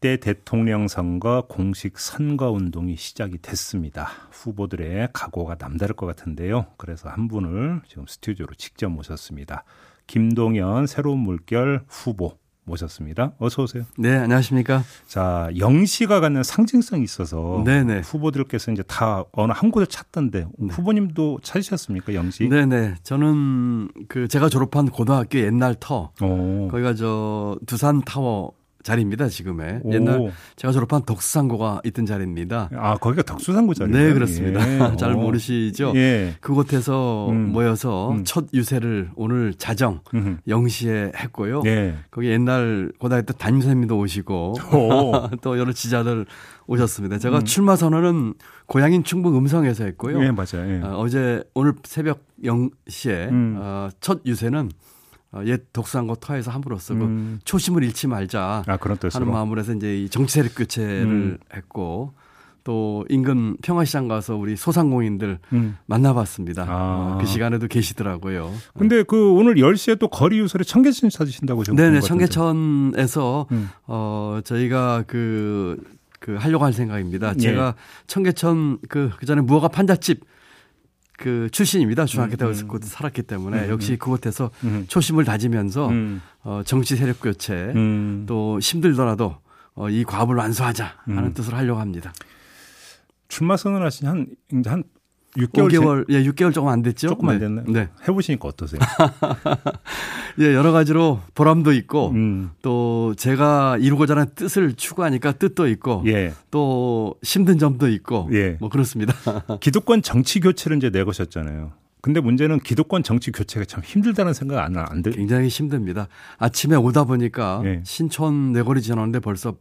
대 대통령 선거 공식 선거 운동이 시작이 됐습니다. 후보들의 각오가 남다를 것 같은데요. 그래서 한 분을 지금 스튜디오로 직접 모셨습니다. 김동연 새로운 물결 후보 모셨습니다. 어서 오세요. 네, 안녕하십니까? 자, 영시가 갖는 상징성이 있어서 네네. 후보들께서 이제 다 어느 한 곳을 찾던데 네. 후보님도 찾으셨습니까, 영시? 네 네. 저는 그 제가 졸업한 고등학교 옛날 터 오. 거기가 저 두산 타워 자리입니다. 지금의 오. 옛날 제가 졸업한 덕수상고가 있던 자리입니다. 아, 거기가 덕수상고 자리예요. 네, 그렇습니다. 예. 잘 어. 모르시죠? 예. 그곳에서 음. 모여서 음. 첫 유세를 오늘 자정. 영시에 했고요. 예. 거기 옛날 고등학교 때 담임 선생님도 오시고 오. 또 여러 지자들 오셨습니다. 제가 음. 출마 선언은 고향인 충북 음성에서 했고요. 예, 맞아요. 예. 어, 어제 오늘 새벽 0시에 음. 어, 첫 유세는 어, 옛 독수상고 터에서 함으로써 그 음. 초심을 잃지 말자 아. 하는 마음으로 해서 이제 이 정치 세력 교체를 음. 했고 또 인근 평화시장 가서 우리 소상공인들 음. 만나봤습니다. 아. 어, 그 시간에도 계시더라고요. 근데 그 오늘 10시에 또 거리 유설에 청계천 찾으신다고 좀 네네. 청계천에서 음. 어 저희가 그, 그 하려고 할 생각입니다. 예. 제가 청계천 그, 그 전에 무화과 판잣집 그 출신입니다. 중학교 때 음, 음, 살았기 때문에 음, 역시 그곳에서 음. 초심을 다지면서 음. 어, 정치 세력 교체 음. 또 힘들더라도 어, 이 과업을 완수하자 하는 음. 뜻으로 하려고 합니다. 출마 선언하신 한 한 6개월 5개월, 예, 6개월 조금 안 됐죠? 조금 안 네. 됐나요? 네. 해 보시니까 어떠세요? 예, 여러 가지로 보람도 있고 음. 또 제가 이루고자 하는 뜻을 추구하니까 뜻도 있고 예. 또 힘든 점도 있고 예. 뭐 그렇습니다. 기득권 정치 교체를 이제 내거셨잖아요. 근데 문제는 기득권 정치 교체가 참 힘들다는 생각 안, 안 들. 굉장히 힘듭니다. 아침에 오다 보니까 예. 신촌 내거리 지나는데 벌써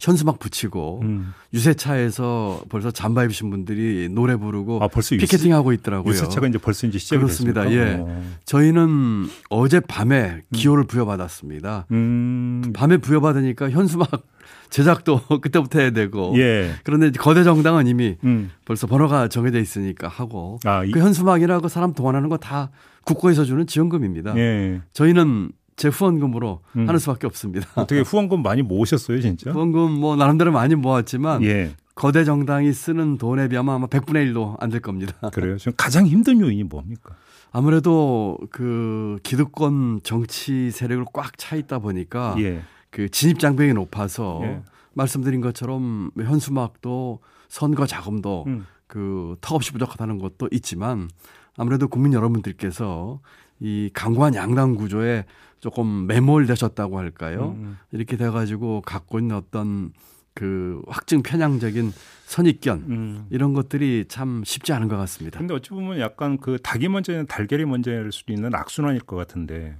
현수막 붙이고 음. 유세차에서 벌써 잠바 입으신 분들이 노래 부르고 아, 벌써 피켓팅 하고 있더라고요. 유세차가 이제 벌써 이제 시작이 그렇습니다. 됐습니까? 예. 어. 저희는 어제 밤에 기호를 부여받았습니다. 음. 밤에 부여받으니까 현수막 제작도 그때부터 해야 되고 예. 그런데 거대 정당은 이미 음. 벌써 번호가 정해져 있으니까 하고 아, 이, 그 현수막이라고 사람 동원하는 거 다 국고에서 주는 지원금입니다. 예. 저희는 제 후원금으로 음. 하는 수밖에 없습니다. 어떻게 후원금 많이 모으셨어요, 진짜? 후원금 뭐 나름대로 많이 모았지만 예. 거대 정당이 쓰는 돈에 비하면 아마 100분의 1도 안 될 겁니다. 그래요. 지금 가장 힘든 요인이 뭡니까? 아무래도 그 기득권 정치 세력을 꽉 차 있다 보니까 예. 그 진입 장벽이 높아서 예. 말씀드린 것처럼 현수막도 선거 자금도 음. 그 턱없이 부족하다는 것도 있지만 아무래도 국민 여러분들께서 이 강고한 양당 구조에 조금 매몰되셨다고 할까요? 음. 이렇게 돼가지고 갖고 있는 어떤 그 확증 편향적인 선입견 음. 이런 것들이 참 쉽지 않은 것 같습니다. 근데 어찌 보면 약간 그 닭이 먼저냐 달걀이 먼저일 수도 있는 악순환일 것 같은데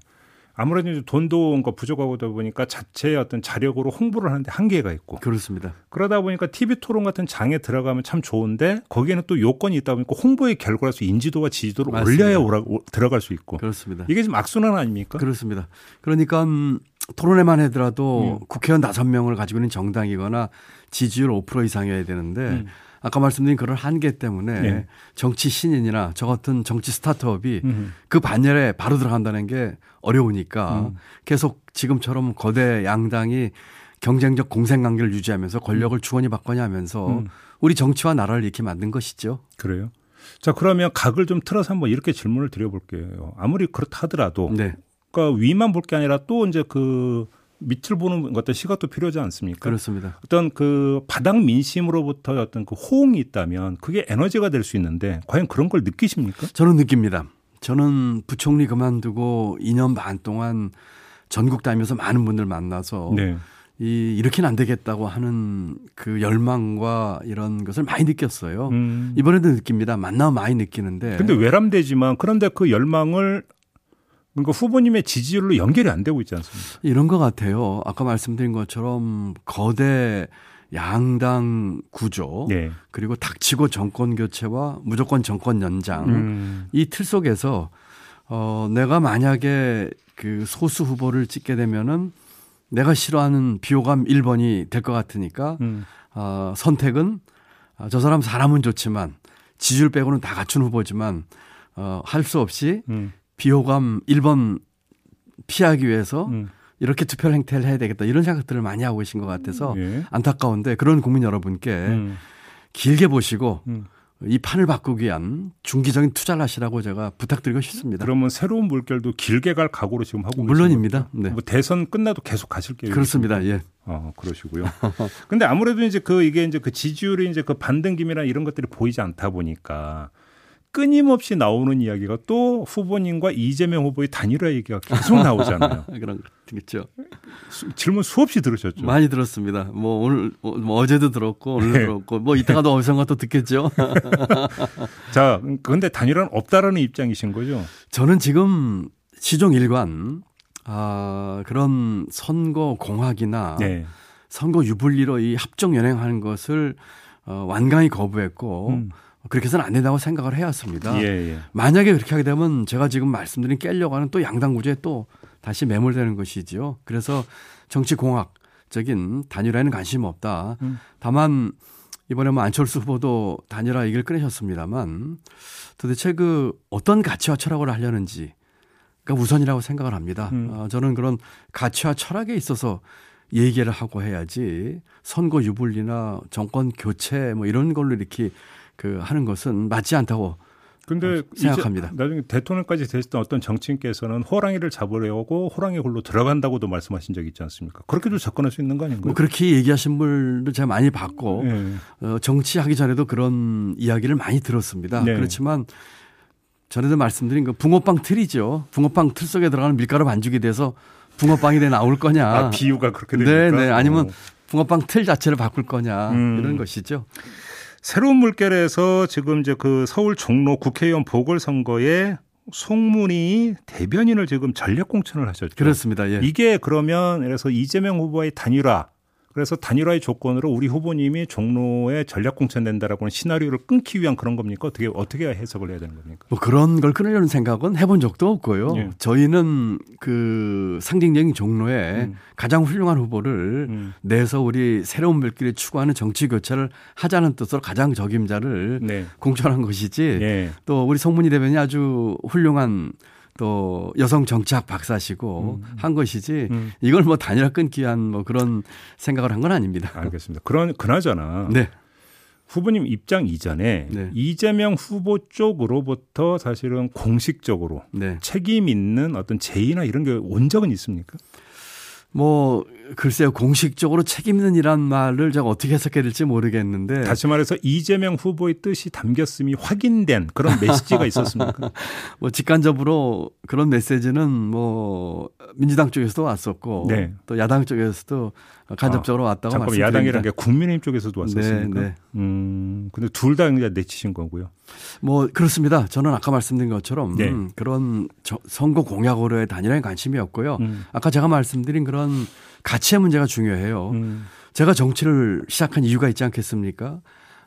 아무래도 이제 돈도 뭔가 부족하다 보니까 자체의 어떤 자력으로 홍보를 하는데 한계가 있고 그렇습니다. 그러다 보니까 TV 토론 같은 장에 들어가면 참 좋은데 거기에는 또 요건이 있다 보니까 홍보의 결과로서 인지도와 지지도를 맞습니다. 올려야 오라, 오- 들어갈 수 있고 그렇습니다. 이게 지금 악순환 아닙니까? 그렇습니다. 그러니까 음, 토론회만 하더라도 음. 국회의원 다섯 명을 가지고 있는 정당이거나 지지율 5% 이상이어야 되는데 음. 아까 말씀드린 그런 한계 때문에 네. 정치 신인이나 저 같은 정치 스타트업이 음. 그 반열에 바로 들어간다는 게 어려우니까 음. 계속 지금처럼 거대 양당이 경쟁적 공생관계를 유지하면서 권력을 주거니 받거니 하면서 음. 우리 정치와 나라를 이렇게 만든 것이죠. 그래요. 자 그러면 각을 좀 틀어서 한번 이렇게 질문을 드려볼게요. 아무리 그렇다 하더라도 네. 그러니까 위만 볼 게 아니라 또 이제 그 밑을 보는 어떤 시각도 필요하지 않습니까? 그렇습니다. 어떤 그 바닥 민심으로부터 어떤 그 호응이 있다면 그게 에너지가 될 수 있는데 과연 그런 걸 느끼십니까? 저는 느낍니다. 저는 부총리 그만두고 2년 반 동안 전국 다니면서 많은 분들 만나서 네. 이 이렇게는 안 되겠다고 하는 그 열망과 이런 것을 많이 느꼈어요. 음. 이번에도 느낍니다. 만나면 많이 느끼는데. 근데 외람되지만 그런데 그 열망을 그러니까 후보님의 지지율로 연결이 안 되고 있지 않습니까? 이런 것 같아요. 아까 말씀드린 것처럼 거대 양당 구조 네. 그리고 닥치고 정권 교체와 무조건 정권 연장 음. 이틀 속에서 어 내가 만약에 그 소수 후보를 찍게 되면은 내가 싫어하는 비호감 1번이 될 것 같으니까 음. 어 선택은 아, 저 사람 사람은 좋지만 지지율 빼고는 다 갖춘 후보지만 어 할 수 없이 음. 비호감 1번 피하기 위해서 음. 이렇게 투표 행태를 해야 되겠다 이런 생각들을 많이 하고 계신 것 같아서 예. 안타까운데 그런 국민 여러분께 음. 길게 보시고 음. 이 판을 바꾸기 위한 중기적인 투자를 하시라고 제가 부탁드리고 싶습니다. 그러면 새로운 물결도 길게 갈 각오로 지금 하고 물론입니다. 네. 뭐 대선 끝나도 계속 가실 계획 그렇습니다. 예. 어, 그러시고요. 근데 아무래도 이제 그 이게 이제 그 지지율이 이제 그 반등김이나 이런 것들이 보이지 않다 보니까 끊임없이 나오는 이야기가 또 후보님과 이재명 후보의 단일화 얘기가 계속 나오잖아요. 그런. 수- 질문 수없이 들으셨죠. 많이 들었습니다. 뭐 오늘 어, 뭐 어제도 들었고 오늘 네. 들었고 뭐 이따가도 어디선가 또 듣겠죠. 자, 근데 단일화는 없다라는 입장이신 거죠? 저는 지금 시종 일관 아 그런 선거 공학이나 네. 선거 유불리로 이 합종 연행하는 것을 어, 완강히 거부했고 음. 그렇게 해서는 안 된다고 생각을 해왔습니다. 예, 예. 만약에 그렇게 하게 되면 제가 지금 말씀드린 깨려고 하는 또 양당 구조에 또 다시 매몰되는 것이지요. 그래서 정치 공학적인 단일화에는 관심 없다. 음. 다만 이번에 뭐 안철수 후보도 단일화 얘기를 꺼내셨습니다만 도대체 그 어떤 가치와 철학을 하려는지 가 우선이라고 생각을 합니다. 음. 어, 저는 그런 가치와 철학에 있어서 얘기를 하고 해야지 선거 유불리나 정권 교체 뭐 이런 걸로 이렇게 그 하는 것은 맞지 않다고 근데 어, 생각합니다. 나중에 대통령까지 되셨던 어떤 정치인께서는 호랑이를 잡으려고 호랑이 홀로 들어간다고도 말씀하신 적이 있지 않습니까? 그렇게도 접근할 수 있는 거 아닌가요? 뭐 그렇게 얘기하신 분도 제가 많이 봤고 예. 어, 정치하기 전에도 그런 이야기를 많이 들었습니다. 네. 그렇지만 전에도 말씀드린 그 붕어빵 틀이죠. 붕어빵 틀 속에 들어가는 밀가루 반죽이 돼서 붕어빵이 돼 나올 거냐. 아, 비유가 그렇게 네, 됩니까? 네. 아니면 어. 붕어빵 틀 자체를 바꿀 거냐. 음. 이런 것이죠. 새로운 물결에서 지금 이제 그 서울 종로 국회의원 보궐선거에 송문희 대변인을 지금 전략 공천을 하셨죠. 그렇습니다. 예. 이게 그러면 그래서 이재명 후보의 단일화 그래서 단일화의 조건으로 우리 후보님이 종로에 전략 공천된다라고 하는 시나리오를 끊기 위한 그런 겁니까? 어떻게 어떻게 해석을 해야 되는 겁니까? 뭐 그런 걸 끊으려는 생각은 해본 적도 없고요. 예. 저희는 그 상징적인 종로에 음. 가장 훌륭한 후보를 음. 내서 우리 새로운 물길을 추구하는 정치 교체를 하자는 뜻으로 가장 적임자를 네. 공천한 것이지 예. 또 우리 송문희 대변인이 아주 훌륭한 또 여성 정치학 박사시고 한 것이지 음. 이걸 뭐 단일화 끊기 위한 뭐 그런 생각을 한 건 아닙니다. 알겠습니다. 그런 그나저나 네. 후보님 입장 이전에 네. 이재명 후보 쪽으로부터 사실은 공식적으로 네. 책임 있는 어떤 제의나 이런 게 온 적은 있습니까? 뭐 글쎄요 공식적으로 책임 있는 이란 말을 제가 어떻게 해석해야 될지 모르겠는데 다시 말해서 이재명 후보의 뜻이 담겼음이 확인된 그런 메시지가 있었습니까? 뭐 직간접으로 그런 메시지는 뭐 민주당 쪽에서도 왔었고 네. 또 야당 쪽에서도 간접적으로 왔다고 잠깐 말씀드립니다. 야당이라는 게 국민의힘 쪽에서도 왔었습니까? 네, 네. 음, 근데 둘 다 그냥 내치신 거고요. 뭐 그렇습니다. 저는 아까 말씀드린 것처럼 네. 음, 그런 저- 선거 공약으로의 단일화에 관심이 없고요. 음. 아까 제가 말씀드린 그런 가치의 문제가 중요해요. 음. 제가 정치를 시작한 이유가 있지 않겠습니까?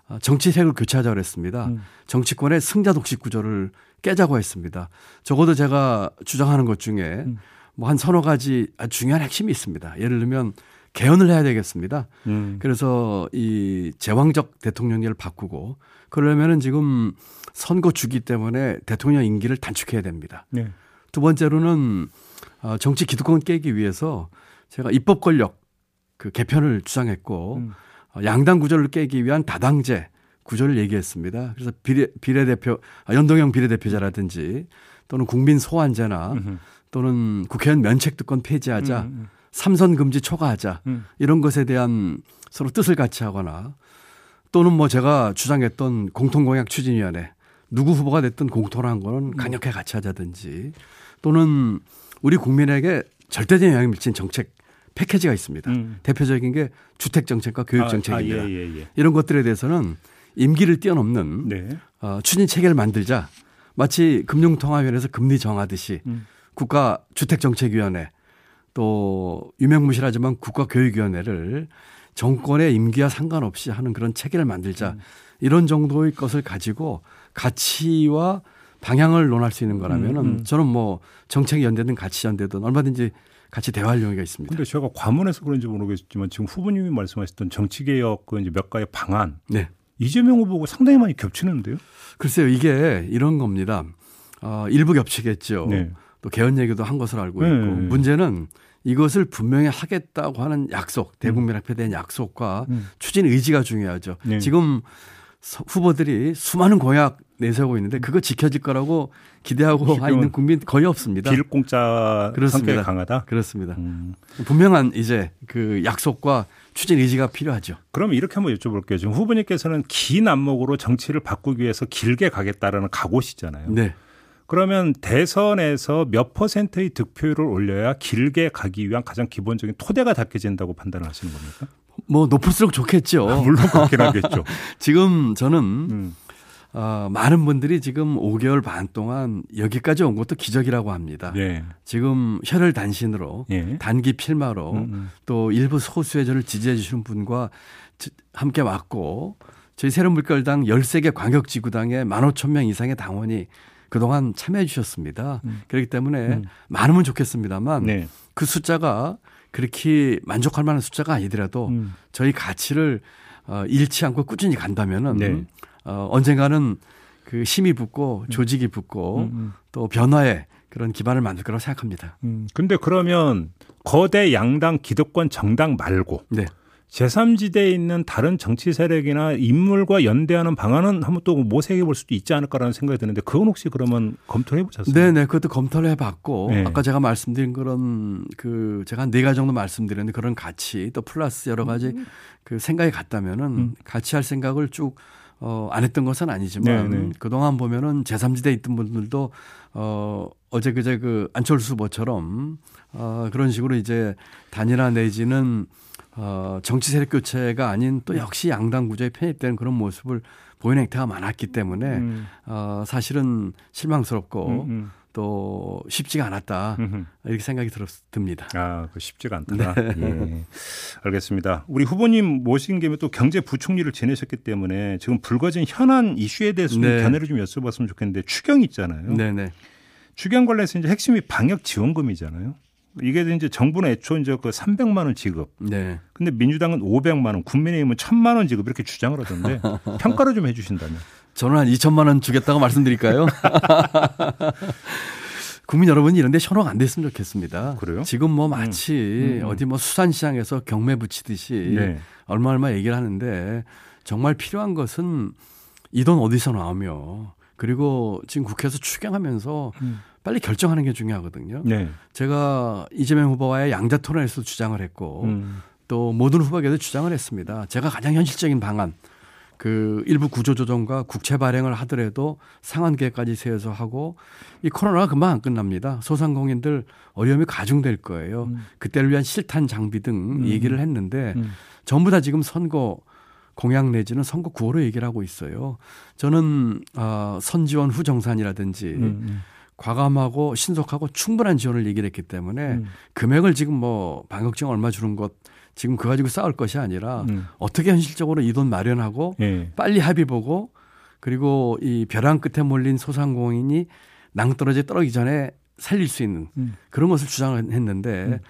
아, 정치색을 교체하자고 그랬습니다. 음. 정치권의 승자 독식 구조를 깨자고 했습니다. 적어도 제가 주장하는 것 중에 음. 뭐한 서너 가지 중요한 핵심이 있습니다. 예를 들면 개헌을 해야 되겠습니다. 음. 그래서 이 제왕적 대통령제를 바꾸고 그러려면은 지금 선거 주기 때문에 대통령 임기를 단축해야 됩니다. 네. 두 번째로는 어, 정치 기득권 깨기 위해서 제가 입법 권력 그 개편을 주장했고 음. 어, 양당 구조를 깨기 위한 다당제 구조를 얘기했습니다. 그래서 비례 비례대표 아, 연동형 비례대표제라든지 또는 국민 소환제나 음흠. 또는 국회의원 면책특권 폐지하자 음, 삼선 금지 초과하자 음. 이런 것에 대한 서로 뜻을 같이 하거나 또는 뭐 제가 주장했던 공통공약 추진위원회 누구 후보가 됐든 공통한 거는 강력하게 같이 하자든지 또는 우리 국민에게 절대적인 영향을 미친 정책 패키지가 있습니다. 음. 대표적인 게 주택 정책과 교육 아, 정책입니다. 아, 예, 예, 예. 이런 것들에 대해서는 임기를 뛰어넘는 네. 어, 추진 체계를 만들자. 마치 금융통화위원회에서 금리 정하듯이 음. 국가 주택 정책위원회 또 유명무실하지만 국가 교육위원회를 정권의 임기와 상관없이 하는 그런 체계를 만들자 음. 이런 정도의 것을 가지고 가치와 방향을 논할 수 있는 거라면은 음, 음. 저는 뭐 정책 연대든 가치 연대든 얼마든지 같이 대화할 용의가 있습니다. 근데 제가 과문해서 그런지 모르겠지만 지금 후보님이 말씀하셨던 정치개혁 그 이제 몇 가지 방안 네. 이재명 후보가 상당히 많이 겹치는데요. 글쎄요, 이게 이런 겁니다. 어, 일부 겹치겠죠. 네. 또 개헌 얘기도 한 것으로 알고 네. 있고 문제는 이것을 분명히 하겠다고 하는 약속, 대국민 앞에 대한 약속과 음. 추진 의지가 중요하죠. 네. 지금 서- 후보들이 수많은 공약 내세우고 있는데 그거 지켜질 거라고 기대하고 있는 국민 거의 없습니다. 비일공짜 그렇습니다. 성격이 강하다. 그렇습니다. 음. 분명한 이제 그 약속과 추진 의지가 필요하죠. 그럼 이렇게 한번 여쭤볼게요. 지금 후보님께서는 긴 안목으로 정치를 바꾸기 위해서 길게 가겠다라는 각오시잖아요. 네. 그러면 대선에서 몇 퍼센트의 득표율을 올려야 길게 가기 위한 가장 기본적인 토대가 닦여진다고 판단하시는 겁니까? 뭐 높을수록 좋겠죠. 아, 물론 그렇긴 하겠죠. 지금 저는 음. 어, 많은 분들이 지금 5개월 반 동안 여기까지 온 것도 기적이라고 합니다. 예. 지금 혈혈 단신으로 예. 단기 필마로 음, 음. 또 일부 소수의 저를 지지해 주시는 분과 지- 함께 왔고 저희 새로물결당 13개 광역지구당에 15,000명 이상의 당원이 그동안 참여해 주셨습니다. 그렇기 때문에 음. 많으면 좋겠습니다만 네. 그 숫자가 그렇게 만족할 만한 숫자가 아니더라도 음. 저희 가치를 어, 잃지 않고 꾸준히 간다면은 네. 어, 언젠가는 그 힘이 붙고 조직이 붙고 음, 음. 또 변화의 그런 기반을 만들 거라고 생각합니다. 음. 근데 그러면 거대 양당 기득권 정당 말고 네. 제3지대에 있는 다른 정치 세력이나 인물과 연대하는 방안은 한번 또 모색해 볼 수도 있지 않을까라는 생각이 드는데 그건 혹시 그러면 검토해 보셨어요? 네네. 그것도 검토를 해봤고 네. 아까 제가 말씀드린 그런 그 제가 한 네 가지 정도 말씀드렸는데 그런 가치 또 플러스 여러 가지 그 생각이 같다면은 음. 같이 할 생각을 쭉 어, 안 했던 것은 아니지만 네네. 그동안 보면은 제3지대에 있던 분들도 어, 어제 그제 그 안철수 후보처럼 어, 그런 식으로 이제 단일화 내지는 어, 정치 세력 교체가 아닌 또 역시 양당 구조에 편입되는 그런 모습을 보이는 행태가 많았기 때문에 음. 어, 사실은 실망스럽고 음, 음. 또 쉽지가 않았다 음흠. 이렇게 생각이 들었, 듭니다. 아, 그 쉽지가 않다. 예. 알겠습니다. 우리 후보님 모신 김에 또 경제부총리를 지내셨기 때문에 지금 불거진 현안 이슈에 대해서 좀 네. 견해를 좀 여쭤봤으면 좋겠는데 추경 있잖아요. 네네. 추경 관련해서 이제 핵심이 방역 지원금이잖아요. 이게 이제 정부는 애초 이제 그 300만 원 지급. 네. 근데 민주당은 500만 원, 국민의힘은 1000만 원 지급 이렇게 주장을 하던데 평가를 좀 해주신다면. 저는 한 2천만 원 주겠다고 말씀드릴까요? 국민 여러분이 이런데 현혹 안 됐으면 좋겠습니다. 그래요? 지금 뭐 마치 음, 음. 어디 뭐 수산시장에서 경매 붙이듯이 네. 얼마 얼마 얘기를 하는데 정말 필요한 것은 이 돈 어디서 나오며 그리고 지금 국회에서 추경하면서 음. 빨리 결정하는 게 중요하거든요. 네. 제가 이재명 후보와의 양자 토론에서 주장을 했고 음. 또 모든 후보에게도 주장을 했습니다. 제가 가장 현실적인 방안 그 일부 구조조정과 국채 발행을 하더라도 상한 계획까지 세워서 하고 이 코로나가 금방 안 끝납니다. 소상공인들 어려움이 가중될 거예요. 음. 그때를 위한 실탄 장비 등 음. 얘기를 했는데 음. 전부 다 지금 선거 공약 내지는 선거 구호로 얘기를 하고 있어요. 저는 어, 선지원 후 정산이라든지 음. 과감하고 신속하고 충분한 지원을 얘기를 했기 때문에 음. 금액을 지금 뭐 방역증 얼마 주는 것 지금 그 가지고 싸울 것이 아니라 음. 어떻게 현실적으로 이 돈 마련하고 예. 빨리 합의 보고 그리고 이 벼랑 끝에 몰린 소상공인이 낭떠러지에 떨어지기 전에 살릴 수 있는 음. 그런 것을 주장했는데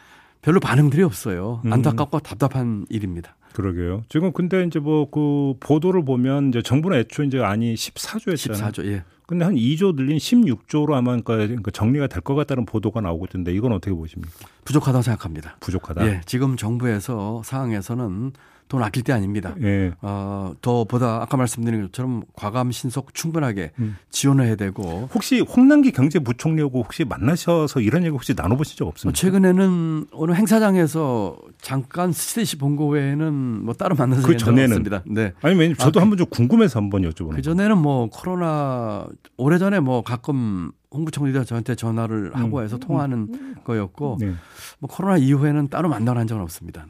별로 반응들이 없어요. 음. 안타깝고 답답한 일입니다. 그러게요. 지금 근데 이제 뭐 그 보도를 보면 이제 정부는 애초 이제 아니 14조였잖아요. 14조. 예. 근데 한 2조 늘린 16조로 아마 그러니까 그러니까 정리가 될 것 같다는 보도가 나오고 있던데 이건 어떻게 보십니까? 부족하다고 생각합니다. 부족하다. 예. 지금 정부에서 상황에서는 돈 아낄 때 아닙니다. 예. 어, 더 보다 아까 말씀드린 것처럼 과감 신속 충분하게 음. 지원을 해야 되고 혹시 홍남기 경제부총리하고 혹시 만나셔서 이런 얘기 혹시 나눠보신 적뭐 없습니까? 최근에는 어느 행사장에서 잠깐 스테이시 본거 외에는 뭐 따로 만나서 그 전에는? 네. 아니 왜냐면 저도 아, 한번 좀 궁금해서 한번 여쭤보는 그 전에는 뭐 코로나 오래 전에 뭐 가끔 홍부총리가 저한테 전화를 하고 해서 통화하는 거였고 네. 뭐 코로나 이후에는 따로 만나는 적은 없습니다.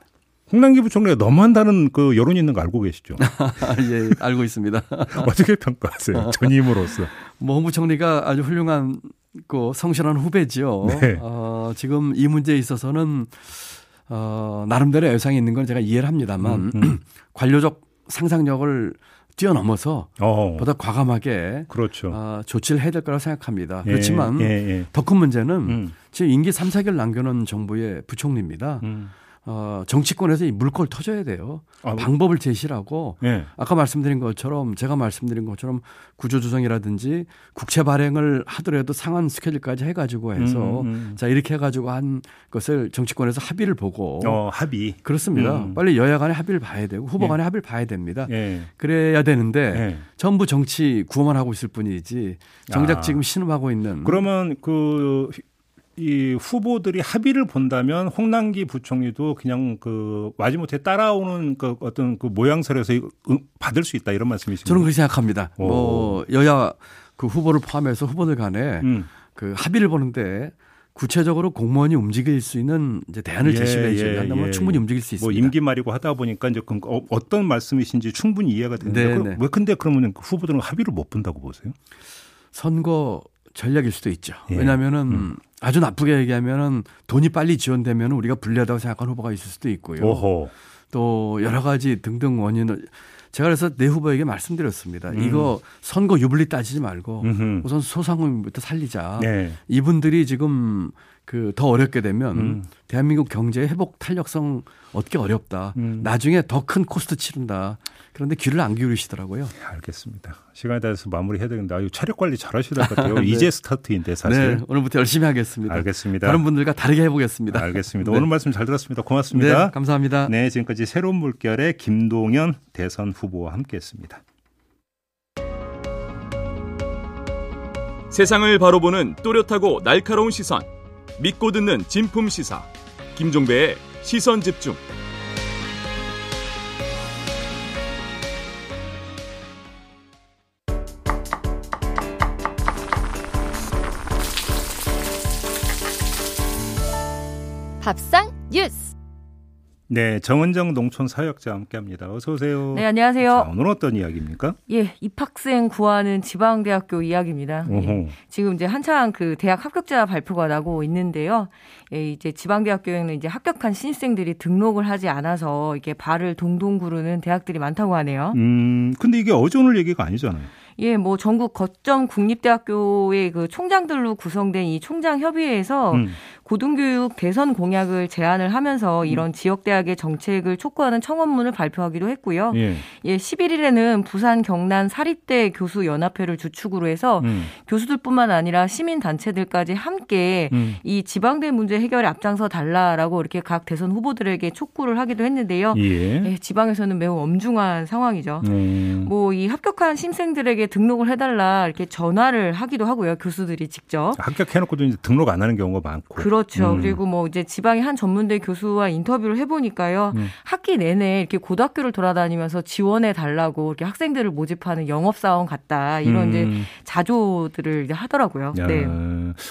홍남기 부총리가 너무한다는 그 여론이 있는 거 알고 계시죠? 예, 알고 있습니다. 어떻게 평가하세요? 전임으로서. 뭐 홍부총리가 아주 훌륭한 그 성실한 후배지요. 네. 어, 지금 이 문제에 있어서는 어, 나름대로 애상이 있는 건 제가 이해를 합니다만 음, 음. 관료적 상상력을 뛰어넘어서 어, 보다 과감하게 그렇죠. 어, 조치를 해야 될 거라고 생각합니다. 예, 그렇지만 예, 예. 더큰 문제는 음, 지금 임기 3, 4개월 남겨놓은 정부의 부총리입니다. 음. 어, 정치권에서 이 물꼬를 터져야 돼요. 아, 방법을 제시하고 예. 아까 말씀드린 것처럼 제가 말씀드린 것처럼 구조조정이라든지 국채 발행을 하더라도 상한 스케줄까지 해가지고 해서 음, 음. 자 이렇게 해가지고 한 것을 정치권에서 합의를 보고 어, 합의. 그렇습니다. 음. 빨리 여야 간에 합의를 봐야 되고 후보 예. 간에 합의를 봐야 됩니다. 예. 그래야 되는데 예. 전부 정치 구호만 하고 있을 뿐이지 정작 아. 지금 신음하고 있는 그러면 그, 이 후보들이 합의를 본다면 홍남기 부총리도 그냥 그 마지못해 따라오는 그 어떤 그 모양새에서 받을 수 있다 이런 말씀이십니까? 저는 그렇게 생각합니다. 오. 뭐 여야 그 후보를 포함해서 후보들 간에 음. 그 합의를 보는데 구체적으로 공무원이 움직일 수 있는 이제 대안을 예, 제시해 예, 주면 예. 충분히 움직일 수뭐 있습니다. 임기 말이고 하다 보니까 이제 그 어, 어떤 말씀이신지 충분히 이해가 되는데 네, 그- 네. 왜 근데 그러면 그 후보들은 합의를 못 본다고 보세요? 선거 전략일 수도 있죠. 예. 왜냐하면은 음. 아주 나쁘게 얘기하면은 돈이 빨리 지원되면 우리가 불리하다고 생각하는 후보가 있을 수도 있고요. 오호. 또 여러 가지 등등 원인을 제가 그래서 내 후보에게 말씀드렸습니다. 음. 이거 선거 유불리 따지지 말고 음흠. 우선 소상공인부터 살리자. 네. 이분들이 지금 그 더 어렵게 되면 음. 대한민국 경제 회복 탄력성 얻기 어렵다. 음. 나중에 더 큰 코스트 치른다. 그런데 귀를 안 기울이시더라고요. 네, 알겠습니다. 시간에 따라서 마무리해야 되는데 아유 체력 관리 잘하셔야 될 것 같아요. 네. 이제 스타트인데 사실. 네, 오늘부터 열심히 하겠습니다. 알겠습니다. 다른 분들과 다르게 해보겠습니다. 알겠습니다. 네. 오늘 말씀 잘 들었습니다. 고맙습니다. 네, 감사합니다. 네, 지금까지 새로운 물결의 김동연 대선 후보와 함께했습니다. 세상을 바로 보는 또렷하고 날카로운 시선. 믿고 듣는 진품 시사. 김종배의 시선 집중. 밥상 뉴스. 네, 정은정 농촌 사역자와 함께합니다. 어서 오세요. 네, 자, 안녕하세요. 오늘 어떤 이야기입니까? 예, 입학생 구하는 지방대학교 이야기입니다. 예. 지금 이제 한창 그 대학 합격자 발표가 나고 있는데요. 예, 이제 지방대학교에는 이제 합격한 신입생들이 등록을 하지 않아서 이게 발을 동동 구르는 대학들이 많다고 하네요. 음, 근데 이게 어제 오늘 얘기가 아니잖아요. 예, 뭐 전국 거점 국립대학교의 그 총장들로 구성된 이 총장 협의회에서 음. 고등교육 대선 공약을 제안을 하면서 이런 지역 대학의 정책을 촉구하는 청원문을 발표하기도 했고요. 예. 예, 11일에는 부산 경남 사립대 교수 연합회를 주축으로 해서 음. 교수들뿐만 아니라 시민 단체들까지 함께 음. 이 지방대 문제 해결에 앞장서 달라라고 이렇게 각 대선 후보들에게 촉구를 하기도 했는데요. 예. 예, 지방에서는 매우 엄중한 상황이죠. 음. 뭐이 합격한 신생들에게 등록을 해달라 이렇게 전화를 하기도 하고요. 교수들이 직접. 합격해놓고도 이제 등록 안 하는 경우가 많고. 그렇 죠. 음. 그리고 뭐 이제 지방의 한 전문대 교수와 인터뷰를 해보니까요. 음. 학기 내내 이렇게 고등학교를 돌아다니면서 지원해 달라고 이렇게 학생들을 모집하는 영업사원 같다. 이런 이제 음. 자조들을 이제 하더라고요. 야. 네.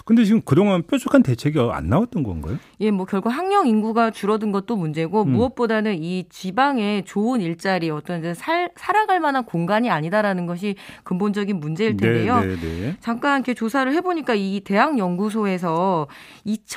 근데 지금 그동안 뾰족한 대책이 안 나왔던 건가요? 예, 뭐 결국 학령 인구가 줄어든 것도 문제고 음. 무엇보다는 이 지방의 좋은 일자리 어떤 이제 살, 살아갈 만한 공간이 아니다라는 것이 근본적인 문제일 텐데요. 네, 네, 네. 잠깐 이렇게 조사를 해보니까 이 대학 연구소에서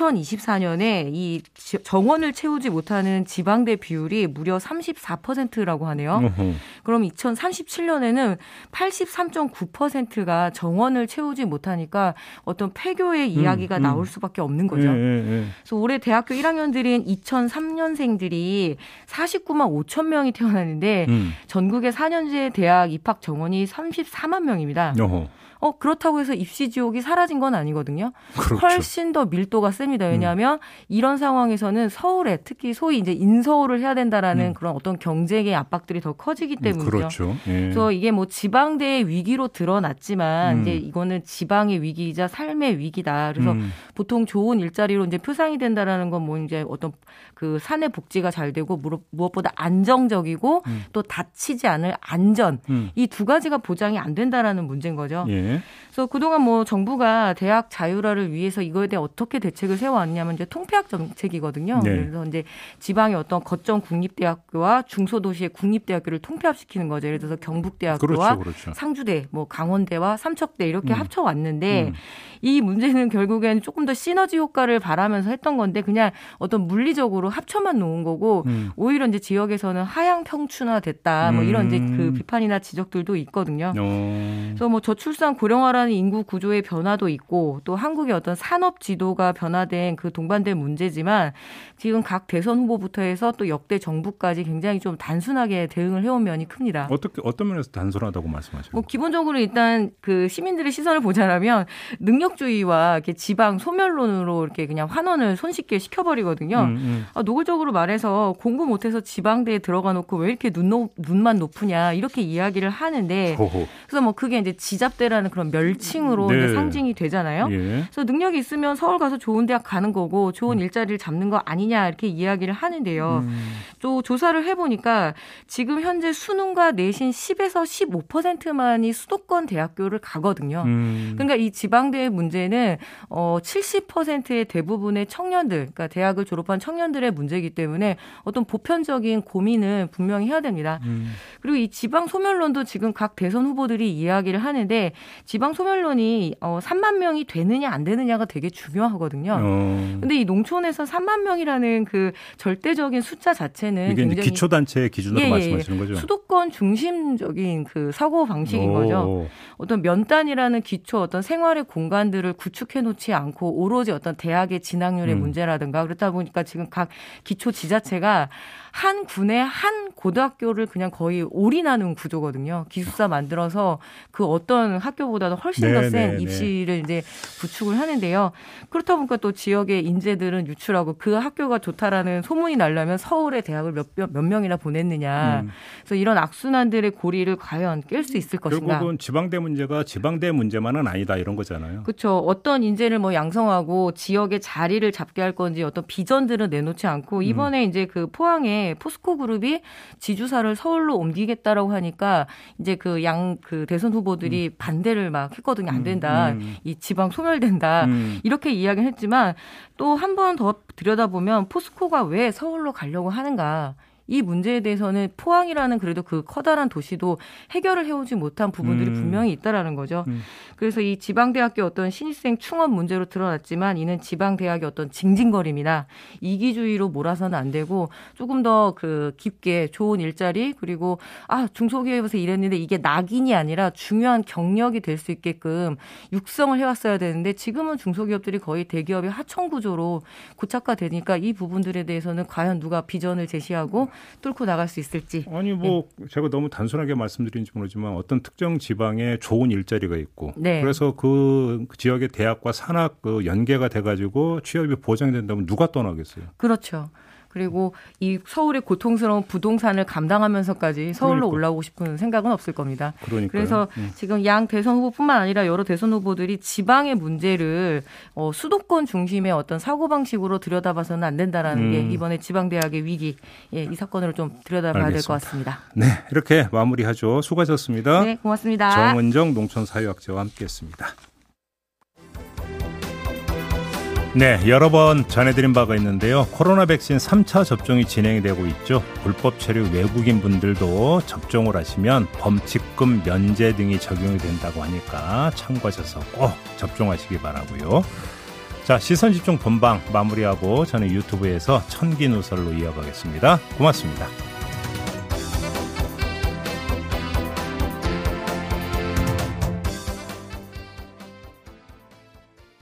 2024년에 이 지- 정원을 채우지 못하는 지방대 비율이 무려 34%라고 하네요. 어허. 그럼 2037년에는 83.9%가 정원을 채우지 못하니까 어떤 폐교의 이야기가 음. 나올 수밖에 없는 거죠. 예, 예, 예. 그래서 올해 대학교 1학년들인 2003년생들이 49만 5천 명이 태어났는데 음. 전국의 4년제 대학 입학 정원이 34만 명입니다. 어허. 어 그렇다고 해서 입시 지옥이 사라진 건 아니거든요. 그렇죠. 훨씬 더 밀도가 셉니다. 왜냐하면 이런 상황에서는 서울에 특히 소위 이제 인서울을 해야 된다라는 음. 그런 어떤 경쟁의 압박들이 더 커지기 때문이죠. 그렇죠. 예. 그래서 이게 뭐 지방대의 위기로 드러났지만 음. 이제 이거는 지방의 위기이자 삶의 위기다. 그래서 음. 보통 좋은 일자리로 이제 표상이 된다라는 건 뭐 이제 어떤 그 사내 복지가 잘 되고 무엇- 무엇보다 안정적이고 음. 또 다치지 않을 안전 음. 이두 가지가 보장이 안 된다라는 문제인 거죠. 예. 그래서 그동안 뭐 정부가 대학 자율화를 위해서 이거에 대해 어떻게 대책을 세워왔냐면 이제 통폐합 정책이거든요. 네. 그래서 이제 지방의 어떤 거점 국립대학교와 중소도시의 국립대학교를 통폐합 통합시키는 거죠. 예를 들어서 경북대학교와 그렇죠, 그렇죠. 상주대, 뭐 강원대와 삼척대 이렇게 음. 합쳐 왔는데 음. 이 문제는 결국엔 조금 더 시너지 효과를 바라면서 했던 건데 그냥 어떤 물리적으로 합쳐만 놓은 거고 음. 오히려 이제 지역에서는 하향 평준화 됐다 뭐 이런 이제 음. 그 비판이나 지적들도 있거든요. 어. 그래서 뭐 저출산 고령화라는 인구 구조의 변화도 있고 또 한국의 어떤 산업 지도가 변화된 그 동반된 문제지만 지금 각 대선 후보부터 해서 또 역대 정부까지 굉장히 좀 단순하게 대응을 해온 면이 큽니다. 어떻게 어떤 면에서 단순하다고 말씀하시는 뭐? 기본적으로 일단 그 시민들의 시선을 보자면 능력주의와 이렇게 지방 소멸론으로 이렇게 그냥 환원을 손쉽게 시켜버리거든요. 음, 음. 아, 노골적으로 말해서 공부 못해서 지방대에 들어가 놓고 왜 이렇게 눈, 높- 눈만 높으냐 이렇게 이야기를 하는데 호호. 그래서 뭐 그게 이제 지잡대라는 그런 멸칭으로 네. 상징이 되잖아요. 예. 그래서 능력이 있으면 서울 가서 좋은 대학 가는 거고 좋은 일자리를 잡는 거 아니냐 이렇게 이야기를 하는데요. 음. 또 조사를 해보니까 지금 현재 수능과 내신 10에서 15%만이 수도권 대학교를 가거든요. 음. 그러니까 이 지방대의 문제는 어 70%의 대부분의 청년들, 그러니까 대학을 졸업한 청년들의 문제이기 때문에 어떤 보편적인 고민은 분명히 해야 됩니다. 음. 그리고 이 지방 소멸론도 지금 각 대선 후보들이 이야기를 하는데 지방 소멸론이 어 3만 명이 되느냐 안 되느냐가 되게 중요하거든요. 어. 근데 이 농촌에서 3만 명이라는 그 절대적인 숫자 자체는 이게 굉장히 기초 단체 기준으로 예, 예, 예. 말씀하시는 거죠? 수도권 중심적인 그 사고 방식인 오. 거죠. 어떤 면단이라는 기초 어떤 생활의 공간들을 구축해 놓지 않고 오로지 어떤 대학의 진학률의 음. 문제라든가 그렇다 보니까 지금 각 기초 지자체가 한 군의 한 고등학교를 그냥 거의 올인하는 구조거든요. 기숙사 만들어서 그 어떤 학교 보다도 훨씬 네, 더 네, 센 네. 입시를 이제 구축을 하는데요. 그렇다 보니까 또 지역의 인재들은 유출하고 그 학교가 좋다라는 소문이 나려면 서울의 대학을 몇, 몇, 몇 명이나 보냈느냐. 음. 그래서 이런 악순환들의 고리를 과연 깰 수 있을 것인가. 결국은 지방대 문제가 지방대 문제만은 아니다 이런 거잖아요. 그렇죠. 어떤 인재를 뭐 양성하고 지역의 자리를 잡게 할 건지 어떤 비전들은 내놓지 않고 음. 이번에 이제 그 포항에 포스코 그룹이 지주사를 서울로 옮기겠다라고 하니까 이제 그 양그 대선 후보들이 반대 를 막 했거든요. 안 된다. 음. 이 지방 소멸된다. 음. 이렇게 이야기를 했지만 또 한 번 더 들여다보면 포스코가 왜 서울로 가려고 하는가. 이 문제에 대해서는 포항이라는 그래도 그 커다란 도시도 해결을 해오지 못한 부분들이 음. 분명히 있다라는 거죠. 음. 그래서 이 지방대학교 어떤 신입생 충원 문제로 드러났지만 이는 지방대학의 어떤 징징거림이나 이기주의로 몰아서는 안 되고 조금 더 그 깊게 좋은 일자리 그리고 아 중소기업에서 일했는데 이게 낙인이 아니라 중요한 경력이 될 수 있게끔 육성을 해왔어야 되는데 지금은 중소기업들이 거의 대기업의 하청 구조로 고착화되니까 이 부분들에 대해서는 과연 누가 비전을 제시하고 뚫고 나갈 수 있을지 아니 뭐 제가 너무 단순하게 말씀드린지 모르지만 어떤 특정 지방에 좋은 일자리가 있고 네. 그래서 그 지역의 대학과 산학 그 연계가 돼가지고 취업이 보장된다면 누가 떠나겠어요? 그렇죠. 그리고 이 서울의 고통스러운 부동산을 감당하면서까지 서울로 그러니까. 올라오고 싶은 생각은 없을 겁니다. 그러니까 그래서 지금 양 대선 후보뿐만 아니라 여러 대선 후보들이 지방의 문제를 어, 수도권 중심의 어떤 사고 방식으로 들여다봐서는 안 된다라는 음. 게 이번에 지방 대학의 위기 예, 이 사건으로 좀 들여다봐야 될 것. 같습니다. 네 이렇게 마무리하죠. 수고하셨습니다. 네, 고맙습니다. 정은정 농촌 사회학자와 함께했습니다. 네, 여러 번 전해드린 바가 있는데요. 코로나 백신 3차 접종이 진행이 되고 있죠. 불법 체류 외국인 분들도 접종을 하시면 범칙금 면제 등이 적용이 된다고 하니까 참고하셔서 꼭 접종하시기 바라고요. 자, 시선 집중 본방 마무리하고 저는 유튜브에서 천기 누설로 이어가겠습니다. 고맙습니다.